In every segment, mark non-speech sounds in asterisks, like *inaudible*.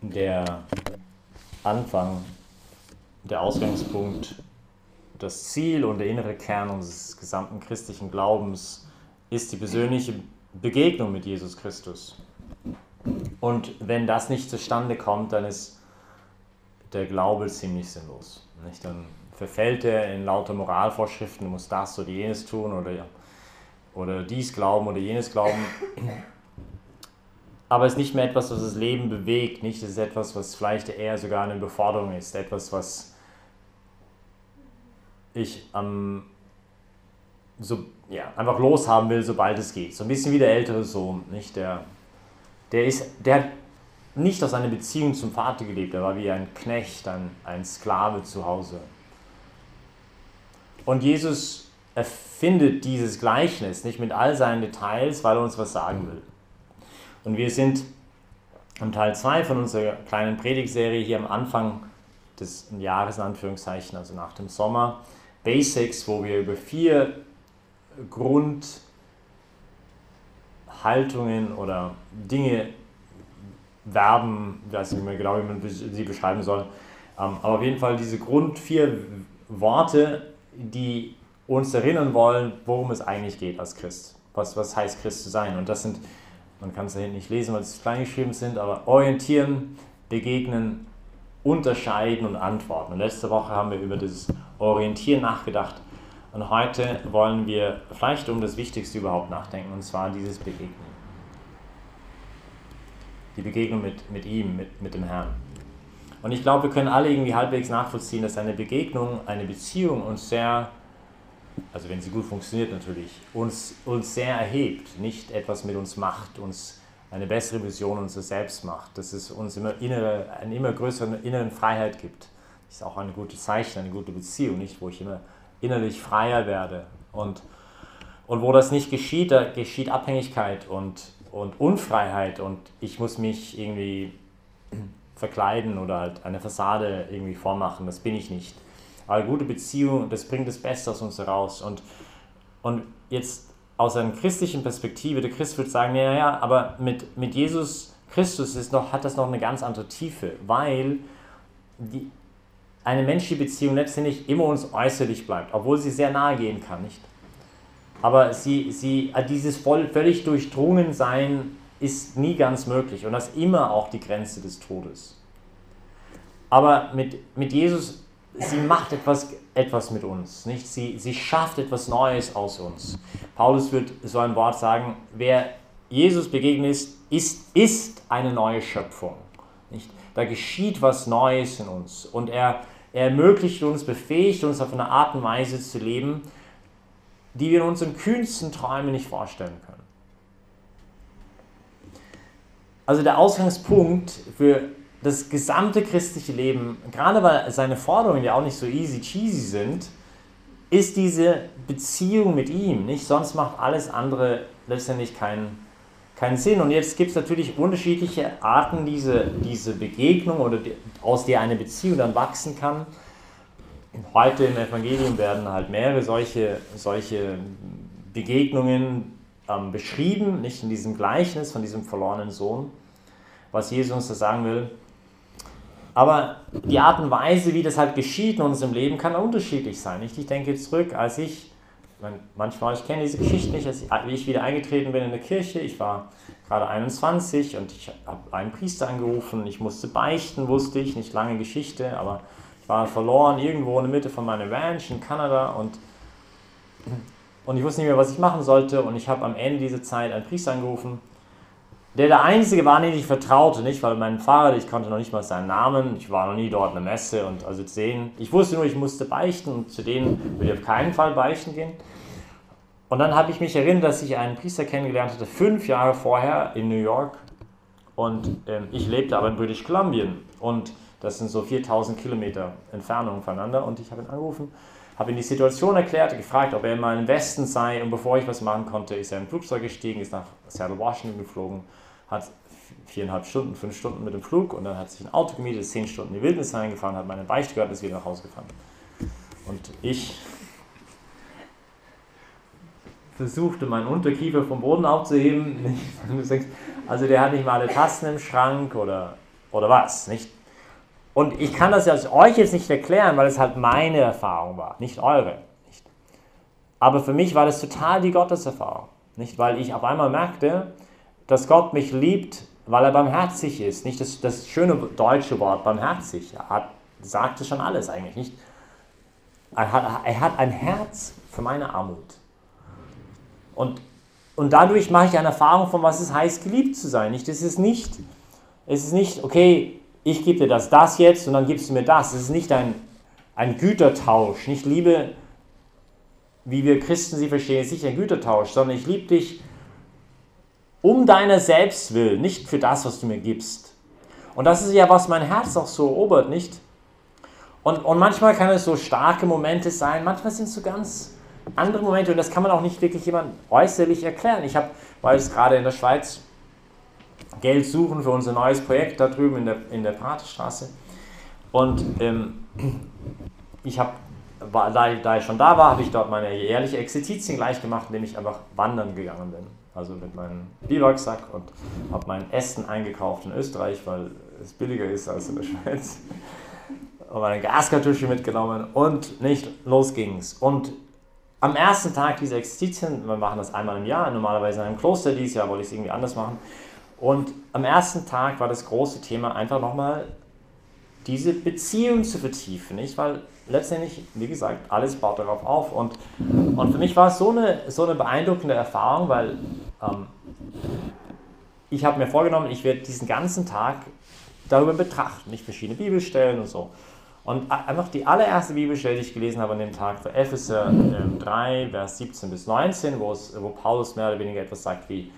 der Anfang, der Ausgangspunkt, das Ziel und der innere Kern unseres gesamten christlichen Glaubens ist die persönliche Begegnung mit Jesus Christus. Und wenn das nicht zustande kommt, dann ist der Glaube ziemlich sinnlos. Nicht? Dann verfällt er in lauter Moralvorschriften, du musst das oder jenes tun oder, oder dies glauben oder jenes glauben aber es ist nicht mehr etwas, was das Leben bewegt, nicht? Es ist etwas, was vielleicht eher sogar eine Beforderung ist, etwas, was ich ähm, so, ja, einfach loshaben will, sobald es geht. So ein bisschen wie der ältere Sohn, nicht? Der, der, ist, der hat nicht aus einer Beziehung zum Vater gelebt, er war wie ein Knecht, ein, ein Sklave zu Hause. Und Jesus erfindet dieses Gleichnis nicht mit all seinen Details, weil er uns was sagen will. Und wir sind im Teil 2 von unserer kleinen Predigtserie hier am Anfang des Jahres, in Anführungszeichen, also nach dem Sommer, Basics, wo wir über vier Grundhaltungen oder Dinge, Verben, ich weiß nicht mehr genau, wie man sie beschreiben soll, ähm, aber auf jeden Fall diese Grund vier Worte, die uns erinnern wollen, worum es eigentlich geht als Christ. Was, was heißt Christ zu sein? Und das sind man kann es da hinten nicht lesen, weil es klein geschrieben sind, aber orientieren, begegnen, unterscheiden und antworten. Und letzte Woche haben wir über das Orientieren nachgedacht. Und heute wollen wir vielleicht um das Wichtigste überhaupt nachdenken, und zwar dieses Begegnen. Die Begegnung mit, mit ihm, mit, mit dem Herrn. Und ich glaube, wir können alle irgendwie halbwegs nachvollziehen, dass eine Begegnung, eine Beziehung uns sehr also wenn sie gut funktioniert natürlich, uns, uns sehr erhebt, nicht etwas mit uns macht, uns eine bessere Vision unseres Selbst macht, dass es uns immer innere, eine immer größere innere Freiheit gibt. Das ist auch ein gutes Zeichen, eine gute Beziehung, nicht, wo ich immer innerlich freier werde. Und, und wo das nicht geschieht, da geschieht Abhängigkeit und, und Unfreiheit und ich muss mich irgendwie verkleiden oder halt eine Fassade irgendwie vormachen, das bin ich nicht. Aber gute Beziehung, das bringt das Beste aus uns heraus. Und, und jetzt aus einer christlichen Perspektive, der Christ würde sagen, ja, ja, aber mit, mit Jesus Christus ist noch, hat das noch eine ganz andere Tiefe, weil die, eine menschliche Beziehung letztendlich immer uns äußerlich bleibt, obwohl sie sehr nahe gehen kann, nicht? Aber sie, sie, dieses voll, völlig durchdrungen sein ist nie ganz möglich und das ist immer auch die Grenze des Todes. Aber mit, mit Jesus sie macht etwas, etwas mit uns. Nicht? Sie, sie schafft etwas Neues aus uns. Paulus wird so ein Wort sagen, wer Jesus begegnet ist, ist, ist eine neue Schöpfung. Nicht? Da geschieht was Neues in uns und er, er ermöglicht uns, befähigt uns auf eine Art und Weise zu leben, die wir in unseren kühnsten Träumen nicht vorstellen können. Also der Ausgangspunkt für das gesamte christliche Leben, gerade weil seine Forderungen ja auch nicht so easy cheesy sind, ist diese Beziehung mit ihm, nicht? Sonst macht alles andere letztendlich keinen, keinen Sinn. Und jetzt gibt es natürlich unterschiedliche Arten, diese, diese Begegnung oder die, aus der eine Beziehung dann wachsen kann. Heute im Evangelium werden halt mehrere solche, solche Begegnungen ähm, beschrieben, nicht in diesem Gleichnis von diesem verlorenen Sohn. Was Jesus uns da sagen will, aber die Art und Weise, wie das halt geschieht in unserem Leben, kann unterschiedlich sein. Ich denke zurück, als ich, manchmal, ich kenne diese Geschichte nicht, als ich wieder eingetreten bin in der Kirche, ich war gerade 21 und ich habe einen Priester angerufen, ich musste beichten, wusste ich, nicht lange Geschichte, aber ich war verloren irgendwo in der Mitte von meiner Ranch in Kanada und, und ich wusste nicht mehr, was ich machen sollte. Und ich habe am Ende dieser Zeit einen Priester angerufen der der Einzige war, den ich vertraute, nicht? Weil mein Vater, ich kannte noch nicht mal seinen Namen, ich war noch nie dort in der Messe und also zu denen, ich wusste nur, ich musste beichten und zu denen würde ich auf keinen Fall beichten gehen. Und dann habe ich mich erinnert, dass ich einen Priester kennengelernt hatte, fünf Jahre vorher in New York. Und ähm, ich lebte aber in British Columbia. Und das sind so 4000 Kilometer Entfernung voneinander. Und ich habe ihn angerufen, habe ihm die Situation erklärt, gefragt, ob er mal im Westen sei. Und bevor ich was machen konnte, ist er in ein Flugzeug gestiegen, ist nach Seattle, Washington geflogen hat viereinhalb Stunden, fünf Stunden mit dem Flug und dann hat sich ein Auto gemietet, ist zehn Stunden in die Wildnis reingefahren, hat meine Beichte gehört und ist wieder nach Hause gefahren. Und ich versuchte, meinen Unterkiefer vom Boden aufzuheben. *laughs* Also der hat nicht mal alle Tasten im Schrank oder Oder was, nicht? Und ich kann das ja euch jetzt nicht erklären, weil es halt meine Erfahrung war, nicht eure. Aber für mich war das total die Gotteserfahrung. Nicht? Weil ich auf einmal merkte, dass Gott mich liebt, weil er barmherzig ist. Nicht das, das schöne deutsche Wort barmherzig. Er hat, sagt es schon alles eigentlich. Nicht? Er, hat, er hat ein Herz für meine Armut. Und, und dadurch mache ich eine Erfahrung von, was es heißt, geliebt zu sein. Nicht? Es ist nicht, es ist nicht okay, ich gebe dir das, das jetzt und dann gibst du mir das. Es ist nicht ein, ein Gütertausch. Nicht Liebe, wie wir Christen sie verstehen, ist nicht ein Gütertausch, sondern ich liebe dich um deiner selbst willen, nicht für das, was du mir gibst. Und das ist ja, was mein Herz auch so erobert, nicht? Und, und manchmal kann es so starke Momente sein, manchmal sind es so ganz andere Momente und das kann man auch nicht wirklich jemand äußerlich erklären. Ich habe, weil es gerade in der Schweiz Geld suchen für unser neues Projekt da drüben in der, in der Praterstraße. Und ähm, ich habe, da, da ich schon da war, habe ich dort meine jährliche Exerzitien gleich gemacht, indem ich einfach wandern gegangen bin. Also mit meinem Biwaksack und habe mein Essen eingekauft in Österreich, weil es billiger ist als in der Schweiz. Und meine Gaskartusche mitgenommen und nicht, los ging's. Und am ersten Tag dieser Exerzitien, wir machen das einmal im Jahr, normalerweise in einem Kloster, dieses Jahr wollte ich es irgendwie anders machen, und am ersten Tag war das große Thema einfach nochmal diese Beziehung zu vertiefen, nicht? Weil letztendlich, wie gesagt, alles baut darauf auf. Und, und für mich war es so eine, so eine beeindruckende Erfahrung, weil ähm, ich habe mir vorgenommen, ich werde diesen ganzen Tag darüber betrachten, nicht verschiedene Bibelstellen und so. Und einfach die allererste Bibelstelle, die ich gelesen habe an dem Tag, war Epheser 3, ähm, Vers 17 bis 19, wo, Paulus mehr oder weniger etwas sagt wie,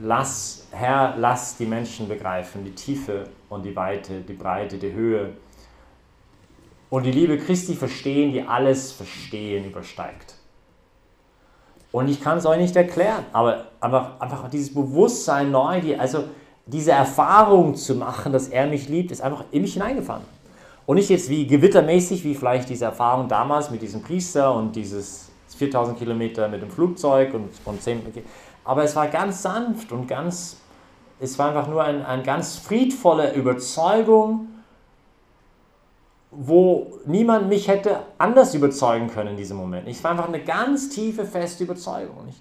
lass, Herr, lass die Menschen begreifen, die Tiefe und die Weite, die Breite, die Höhe und die Liebe Christi verstehen, die alles Verstehen übersteigt. Und ich kann es euch nicht erklären, aber einfach, einfach dieses Bewusstsein neu, die, also diese Erfahrung zu machen, dass er mich liebt, ist einfach in mich hineingefahren. Und nicht jetzt wie gewittermäßig, wie vielleicht diese Erfahrung damals mit diesem Priester und dieses 4000 Kilometer mit dem Flugzeug und, und 10, aber es war ganz sanft und ganz, es war einfach nur eine ein ganz friedvolle Überzeugung, wo niemand mich hätte anders überzeugen können in diesem Moment. Es war einfach eine ganz tiefe, feste Überzeugung.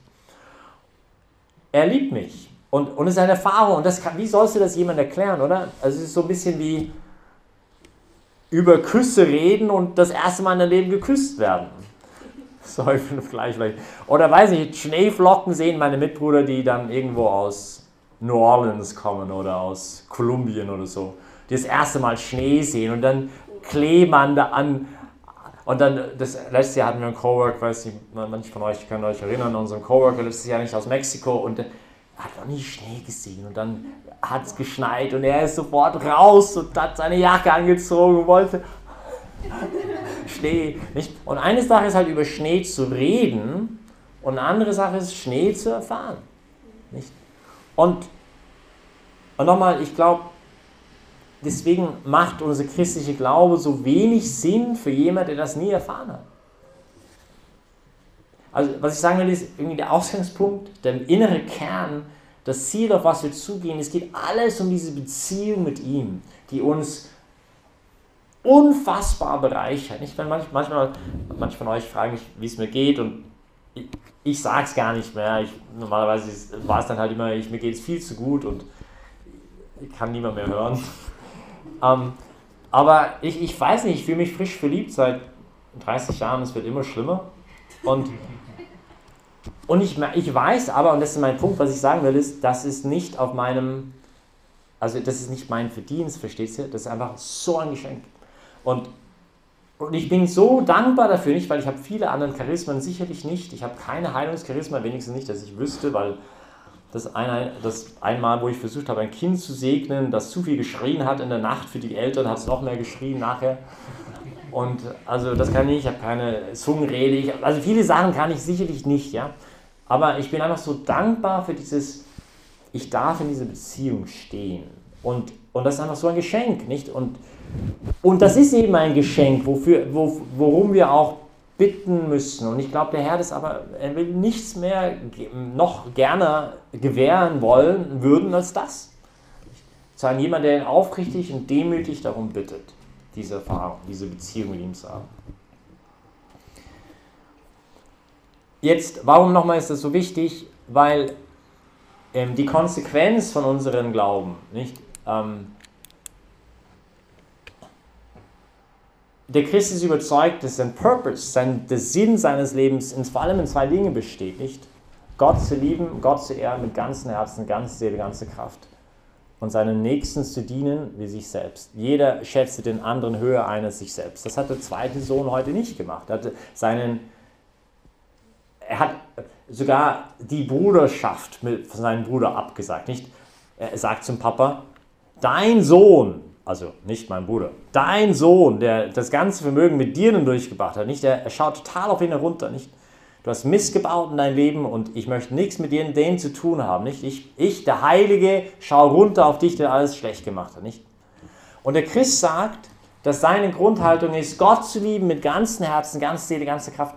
Er liebt mich. Und, und es ist eine Erfahrung. Und das kann, wie sollst du das jemand erklären, oder? Also es ist so ein bisschen wie über Küsse reden und das erste Mal in deinem Leben geküsst werden. *laughs* Säufen gleich vielleicht. Oder weiß ich, Schneeflocken sehen meine Mitbrüder, die dann irgendwo aus New Orleans kommen oder aus Kolumbien oder so, die das erste Mal Schnee sehen und dann kleben da an. Und dann, das letzte Jahr hatten wir einen Coworker, weiß nicht, manche von euch können euch erinnern, unseren Coworker letztes Jahr nicht aus Mexiko und er hat noch nie Schnee gesehen und dann hat es geschneit und er ist sofort raus und hat seine Jacke angezogen und wollte Schnee. Nicht? Und eine Sache ist halt über Schnee zu reden und eine andere Sache ist Schnee zu erfahren. Nicht? Und, und nochmal, ich glaube, deswegen macht unser christlicher Glaube so wenig Sinn für jemanden, der das nie erfahren hat. Also, was ich sagen will, ist irgendwie der Ausgangspunkt, der innere Kern, das Ziel, auf was wir zugehen. Es geht alles um diese Beziehung mit ihm, die uns unfassbar bereichert. Nicht? Wenn manch, manchmal, manche von euch fragen mich, wie es mir geht und ich, ich sage es gar nicht mehr. Ich, normalerweise war es dann halt immer, ich, mir geht es viel zu gut und ich kann niemand mehr hören. *laughs* ähm, aber ich, ich weiß nicht, ich fühle mich frisch verliebt seit 30 Jahren, es wird immer schlimmer. Und, *laughs* und ich, ich weiß aber, und das ist mein Punkt, was ich sagen will, ist, das ist nicht auf meinem, also das ist nicht mein Verdienst, versteht ihr? Das ist einfach so ein Geschenk. Und, und ich bin so dankbar dafür, nicht weil ich habe viele andere Charismen, sicherlich nicht. Ich habe keine Heilungscharisma, wenigstens nicht, dass ich wüsste, weil das, eine, das einmal, wo ich versucht habe, ein Kind zu segnen, das zu viel geschrien hat in der Nacht für die Eltern, hat es noch mehr geschrien nachher. Und also das kann ich, ich habe keine Zungenrede, ich, also viele Sachen kann ich sicherlich nicht, ja. Aber ich bin einfach so dankbar für dieses, ich darf in dieser Beziehung stehen. Und, und das ist einfach so ein Geschenk, nicht? Und und das ist eben ein Geschenk, wofür, wo, worum wir auch bitten müssen. Und ich glaube, der Herr das aber, er will nichts mehr noch gerne gewähren wollen würden als das. Sondern jemand, der ihn aufrichtig und demütig darum bittet, diese Erfahrung, diese Beziehung mit ihm zu haben. Jetzt, warum nochmal ist das so wichtig? Weil ähm, die Konsequenz von unserem Glauben, nicht? Ähm, der Christ ist überzeugt, dass sein Purpose, sein, der Sinn seines Lebens in, vor allem in zwei Dingen besteht? Gott zu lieben, Gott zu ehren mit ganzem Herzen, ganzer Seele, ganzer Kraft. Und seinem Nächsten zu dienen wie sich selbst. Jeder schätze den anderen höher ein als sich selbst. Das hat der zweite Sohn heute nicht gemacht. Er, hatte seinen, er hat sogar die Bruderschaft mit seinem Bruder abgesagt. Nicht? Er sagt zum Papa, dein Sohn, also nicht mein Bruder, dein Sohn, der das ganze Vermögen mit dir durchgebracht hat, nicht? Er, er schaut total auf ihn herunter. Nicht? Du hast missgebaut in dein Leben und ich möchte nichts mit dir denen zu tun haben. Nicht? Ich, ich, der Heilige, schaue runter auf dich, der alles schlecht gemacht hat. Nicht? Und der Christ sagt, dass seine Grundhaltung ist, Gott zu lieben mit ganzem Herzen, ganzer Seele, ganzer Kraft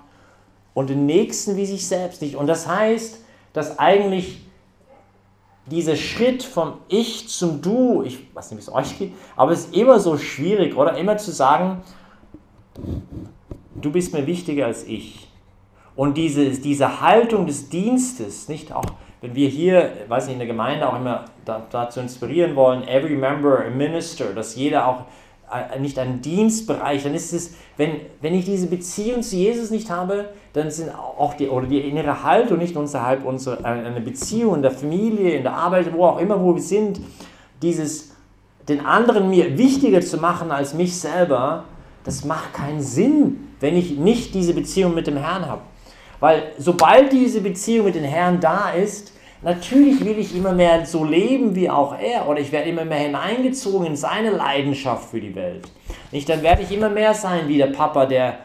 und den Nächsten wie sich selbst nicht. Und das heißt, dass eigentlich dieser Schritt vom Ich zum Du, ich weiß nicht, wie es euch geht, aber es ist immer so schwierig, oder? Immer zu sagen, du bist mir wichtiger als ich. Und diese, diese Haltung des Dienstes, nicht auch, wenn wir hier, weiß nicht, in der Gemeinde auch immer dazu inspirieren wollen, every member a minister, dass jeder auch nicht einen Dienstbereich, dann ist es, wenn, wenn ich diese Beziehung zu Jesus nicht habe, dann sind auch die, oder die innere Haltung nicht unterhalb unserer, äh, eine Beziehung in der Familie, in der Arbeit, wo auch immer, wo wir sind, dieses, den anderen mir wichtiger zu machen als mich selber, das macht keinen Sinn, wenn ich nicht diese Beziehung mit dem Herrn habe. Weil sobald diese Beziehung mit dem Herrn da ist, natürlich will ich immer mehr so leben wie auch er oder ich werde immer mehr hineingezogen in seine Leidenschaft für die Welt. Nicht, dann werde ich immer mehr sein wie der Papa, der,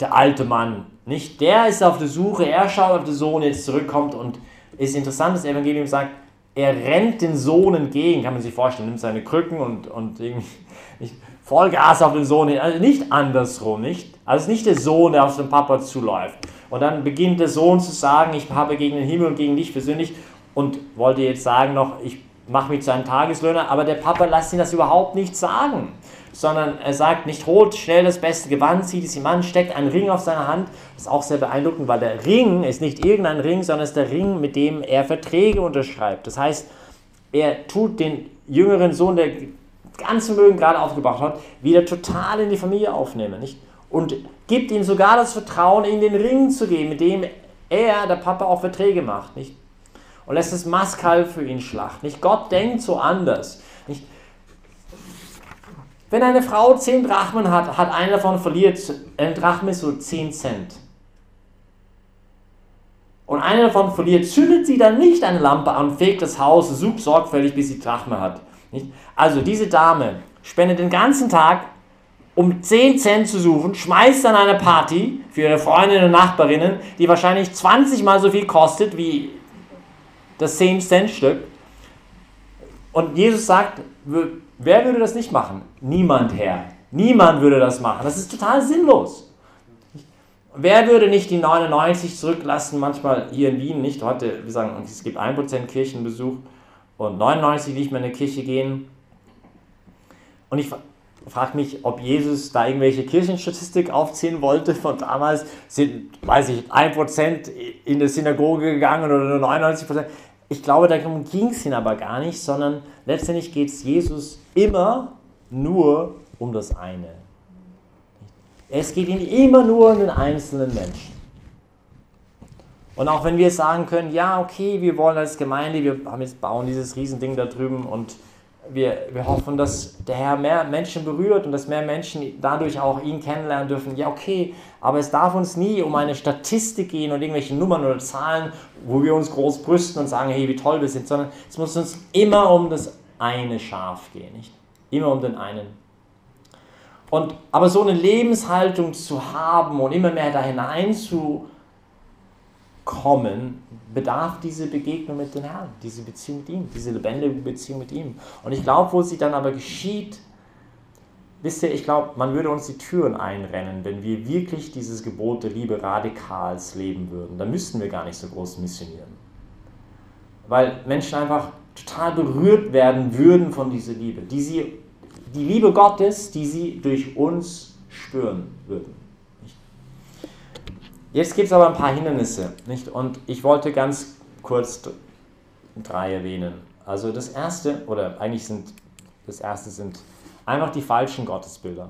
der alte Mann. Nicht, der ist auf der Suche, er schaut auf den Sohn, jetzt zurückkommt und ist interessant, das Evangelium sagt, er rennt den Sohn entgegen, kann man sich vorstellen, nimmt seine Krücken und, und irgendwie *laughs* Vollgas auf den Sohn also nicht andersrum, nicht? Also nicht der Sohn, der auf den Papa zuläuft. Und dann beginnt der Sohn zu sagen, ich habe gegen den Himmel und gegen dich persönlich und wollte jetzt sagen noch, ich mache mich zu einem Tageslöhner, aber der Papa lässt ihn das überhaupt nicht sagen, sondern er sagt nicht, holt schnell das beste Gewand, zieht es ihm an, steckt einen Ring auf seine Hand. Das ist auch sehr beeindruckend, weil der Ring ist nicht irgendein Ring, sondern ist der Ring, mit dem er Verträge unterschreibt. Das heißt, er tut den jüngeren Sohn, der ganz Vermögen gerade aufgebracht hat, wieder total in die Familie aufnehmen. Nicht? Und gibt ihm sogar das Vertrauen, in den Ring zu gehen, mit dem er, der Papa, auch Verträge macht. Nicht? Und lässt das Maskalb für ihn schlachten. Nicht? Gott denkt so anders. Nicht? Wenn eine Frau 10 Drachmen hat, hat einer davon verliert, ein Drachme ist so 10 Cent. Und einer davon verliert, zündet sie dann nicht eine Lampe an, fegt das Haus, sucht sorgfältig, bis sie Drachme hat. Nicht? Also diese Dame spendet den ganzen Tag um 10 Cent zu suchen, schmeißt dann eine Party für ihre Freundinnen und Nachbarinnen, die wahrscheinlich 20 mal so viel kostet wie das 10 Cent Stück. Und Jesus sagt, wer würde das nicht machen? Niemand, Herr. Niemand würde das machen. Das ist total sinnlos. Wer würde nicht die 99 zurücklassen, manchmal hier in Wien, nicht heute, wir sagen, es gibt 1% Kirchenbesuch und 99 nicht mehr in die Kirche gehen. Und ich frage mich, ob Jesus da irgendwelche Kirchenstatistik aufziehen wollte von damals. Sind, weiß ich, 1% in der Synagoge gegangen oder nur 99%. Ich glaube, darum ging es ihn aber gar nicht, sondern letztendlich geht es Jesus immer nur um das eine. Es geht ihm immer nur um den einzelnen Menschen. Und auch wenn wir sagen können, ja, okay, wir wollen als Gemeinde, wir haben jetzt bauen dieses Riesending da drüben und wir, wir hoffen, dass der Herr mehr Menschen berührt und dass mehr Menschen dadurch auch ihn kennenlernen dürfen. Ja, okay, aber es darf uns nie um eine Statistik gehen und irgendwelche Nummern oder Zahlen, wo wir uns groß brüsten und sagen, hey, wie toll wir sind, sondern es muss uns immer um das eine Schaf gehen, nicht? Immer um den einen. Und, aber so eine Lebenshaltung zu haben und immer mehr da hinein zu kommen, bedarf diese Begegnung mit dem Herrn, diese Beziehung mit ihm, diese lebendige Beziehung mit ihm. Und ich glaube, wo sie dann aber geschieht, wisst ihr, ich glaube, man würde uns die Türen einrennen, wenn wir wirklich dieses Gebot der Liebe radikals leben würden. Dann müssten wir gar nicht so groß missionieren. Weil Menschen einfach total berührt werden würden von dieser Liebe. Die, sie, die Liebe Gottes, die sie durch uns spüren würden. Jetzt gibt es aber ein paar Hindernisse. Nicht? Und ich wollte ganz kurz drei erwähnen. Also das erste, oder eigentlich sind das erste sind einfach die falschen Gottesbilder.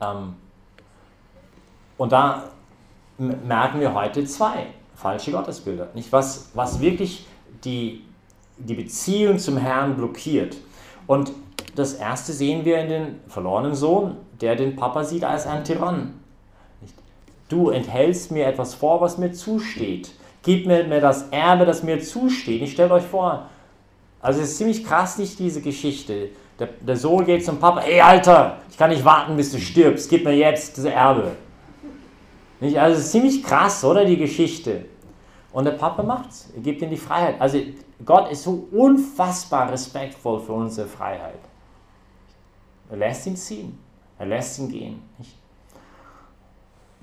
Ähm, und da merken wir heute zwei falsche Gottesbilder. Nicht was, was wirklich die, die Beziehung zum Herrn blockiert. Und das erste sehen wir in den verlorenen Sohn, der den Papa sieht als einen Tyrann. Du enthältst mir etwas vor, was mir zusteht. Gib mir, mir das Erbe, das mir zusteht. Ich stelle euch vor, also es ist ziemlich krass nicht diese Geschichte. Der, der Sohn geht zum Papa, ey Alter, ich kann nicht warten, bis du stirbst, gib mir jetzt das Erbe. Nicht? Also es ist ziemlich krass, oder die Geschichte. Und der Papa macht's. Er gibt ihm die Freiheit. Also Gott ist so unfassbar respektvoll für unsere Freiheit. Er lässt ihn ziehen. Er lässt ihn gehen. Nicht?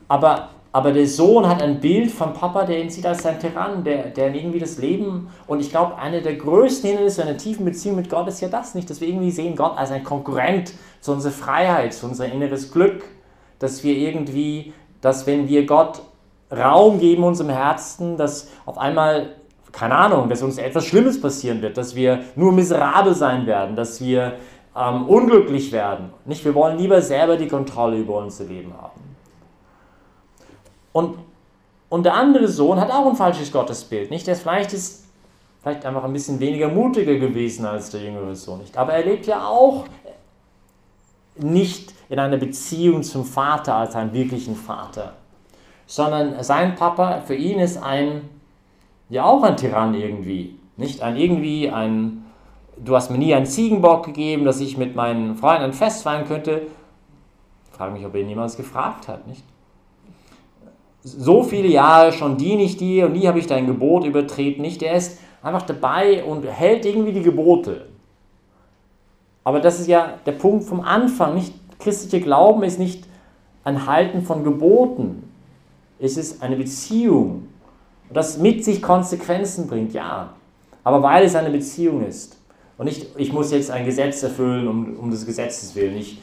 Aber, aber der Sohn hat ein Bild von Papa, der ihn sieht als sein Tyrann, der, der irgendwie das Leben. Und ich glaube, eine der größten Hindernisse einer tiefen Beziehung mit Gott ist ja das nicht, dass wir irgendwie sehen Gott als ein Konkurrent zu unserer Freiheit, zu unser inneres Glück. Dass wir irgendwie, dass wenn wir Gott Raum geben unserem Herzen, dass auf einmal, keine Ahnung, dass uns etwas Schlimmes passieren wird, dass wir nur miserabel sein werden, dass wir ähm, unglücklich werden. Nicht, wir wollen lieber selber die Kontrolle über unser Leben haben. Und, und der andere Sohn hat auch ein falsches Gottesbild. Nicht, der vielleicht ist vielleicht einfach ein bisschen weniger mutiger gewesen als der jüngere Sohn. Nicht, aber er lebt ja auch nicht in einer Beziehung zum Vater als einen wirklichen Vater sondern sein Papa für ihn ist ein, ja auch ein Tyrann irgendwie. Nicht ein irgendwie ein, du hast mir nie einen Ziegenbock gegeben, dass ich mit meinen Freunden ein Fest feiern könnte. Ich frage mich, ob er ihn niemals gefragt hat, nicht? So viele Jahre schon diene ich dir und nie habe ich dein Gebot übertreten, nicht? Er ist einfach dabei und hält irgendwie die Gebote. Aber das ist ja der Punkt vom Anfang, nicht? Christliche Glauben ist nicht ein Halten von Geboten, es ist eine Beziehung. Das mit sich Konsequenzen bringt, ja. Aber weil es eine Beziehung ist. Und nicht, ich muss jetzt ein Gesetz erfüllen um, um des Gesetzes willen. Ich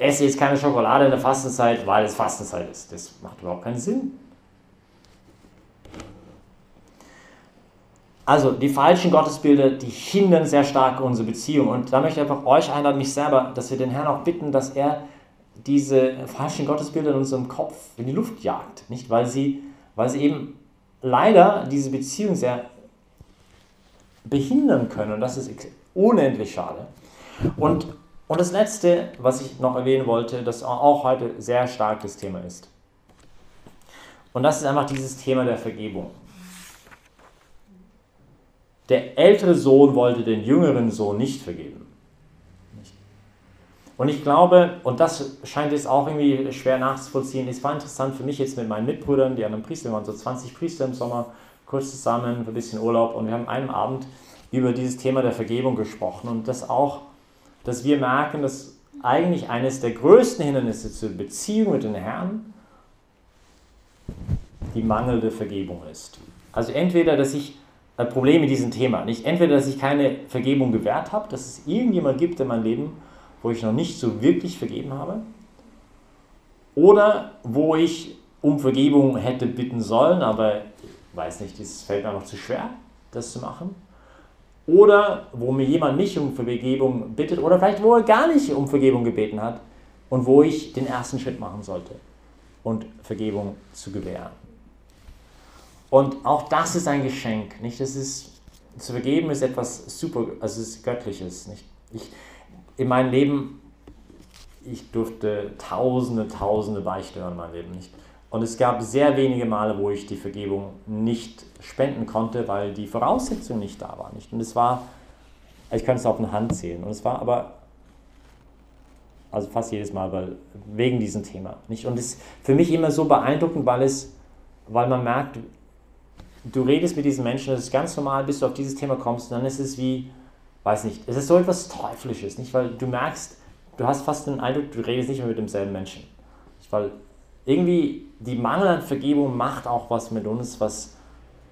esse jetzt keine Schokolade in der Fastenzeit, weil es Fastenzeit ist. Das macht überhaupt keinen Sinn. Also die falschen Gottesbilder, die hindern sehr stark unsere Beziehung. Und da möchte ich einfach euch einladen, mich selber, dass wir den Herrn auch bitten, dass er diese falschen Gottesbilder in unserem Kopf in die Luft jagt. Nicht? Weil, sie, weil sie eben leider diese Beziehung sehr behindern können. Und das ist unendlich schade. Und, und das Letzte, was ich noch erwähnen wollte, das auch heute sehr stark das Thema ist. Und das ist einfach dieses Thema der Vergebung. Der ältere Sohn wollte den jüngeren Sohn nicht vergeben. Und ich glaube, und das scheint jetzt auch irgendwie schwer nachzuvollziehen, es war interessant für mich jetzt mit meinen Mitbrüdern, die anderen Priester, wir waren so 20 Priester im Sommer, kurz zusammen, ein bisschen Urlaub und wir haben einen Abend über dieses Thema der Vergebung gesprochen und das auch, dass wir merken, dass eigentlich eines der größten Hindernisse zur Beziehung mit den Herrn die mangelnde Vergebung ist. Also entweder, dass ich ein Problem mit diesem Thema, nicht entweder, dass ich keine Vergebung gewährt habe, dass es irgendjemand gibt in meinem Leben, wo ich noch nicht so wirklich vergeben habe. Oder wo ich um Vergebung hätte bitten sollen, aber weiß nicht, es fällt mir noch zu schwer, das zu machen. Oder wo mir jemand nicht um Vergebung bittet, oder vielleicht wo er gar nicht um Vergebung gebeten hat und wo ich den ersten Schritt machen sollte und Vergebung zu gewähren. Und auch das ist ein Geschenk, nicht? Das ist, zu vergeben ist etwas super, also es ist göttliches, nicht? Ich, in meinem Leben, ich durfte tausende, tausende Beichte hören in Leben nicht. Und es gab sehr wenige Male, wo ich die Vergebung nicht spenden konnte, weil die Voraussetzung nicht da war. Nicht? Und es war, ich könnte es auf eine Hand zählen. Und es war aber, also fast jedes Mal, weil, wegen diesem Thema. Nicht? Und es ist für mich immer so beeindruckend, weil, es, weil man merkt, du redest mit diesen Menschen, das ist ganz normal, bis du auf dieses Thema kommst, und dann ist es wie, weiß nicht, es ist so etwas Teuflisches, nicht? Weil du merkst, du hast fast den Eindruck, du redest nicht mehr mit demselben Menschen. Weil irgendwie die Mangel an Vergebung macht auch was mit uns, was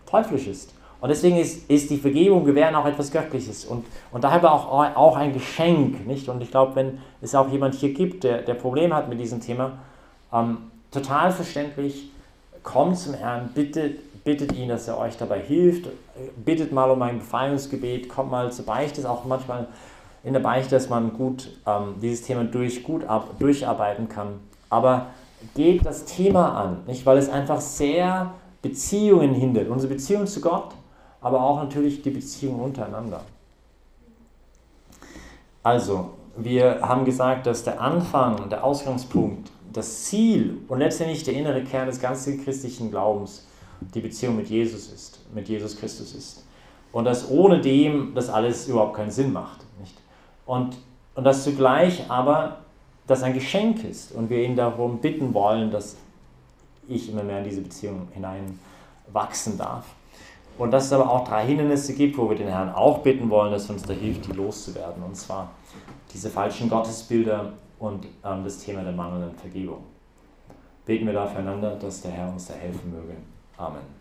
teuflisch ist. Und deswegen ist, ist die Vergebung gewähren auch etwas Göttliches und, und daher auch, auch ein Geschenk. Nicht? Und ich glaube, wenn es auch jemand hier gibt, der, der Probleme hat mit diesem Thema, ähm, total verständlich, kommt zum Herrn, bittet, bittet ihn, dass er euch dabei hilft, bittet mal um ein Befreiungsgebet, kommt mal zur Beichte, auch manchmal in der Beichte, dass man gut ähm, dieses Thema durch, gut ab, durcharbeiten kann. Aber geht das Thema an, nicht? weil es einfach sehr Beziehungen hindert. Unsere Beziehung zu Gott, aber auch natürlich die Beziehung untereinander. Also, wir haben gesagt, dass der Anfang, der Ausgangspunkt, das Ziel und letztendlich der innere Kern des ganzen christlichen Glaubens die Beziehung mit Jesus ist, mit Jesus Christus ist. Und dass ohne dem das alles überhaupt keinen Sinn macht. Nicht? Und, und dass zugleich aber das ein Geschenk ist und wir ihn darum bitten wollen, dass ich immer mehr in diese Beziehung hineinwachsen darf. Und dass es aber auch drei Hindernisse gibt, wo wir den Herrn auch bitten wollen, dass er uns da hilft, die loszuwerden. Und zwar diese falschen Gottesbilder und ähm, das Thema der mangelnden Vergebung. Beten wir da füreinander, dass der Herr uns da helfen möge. Amen.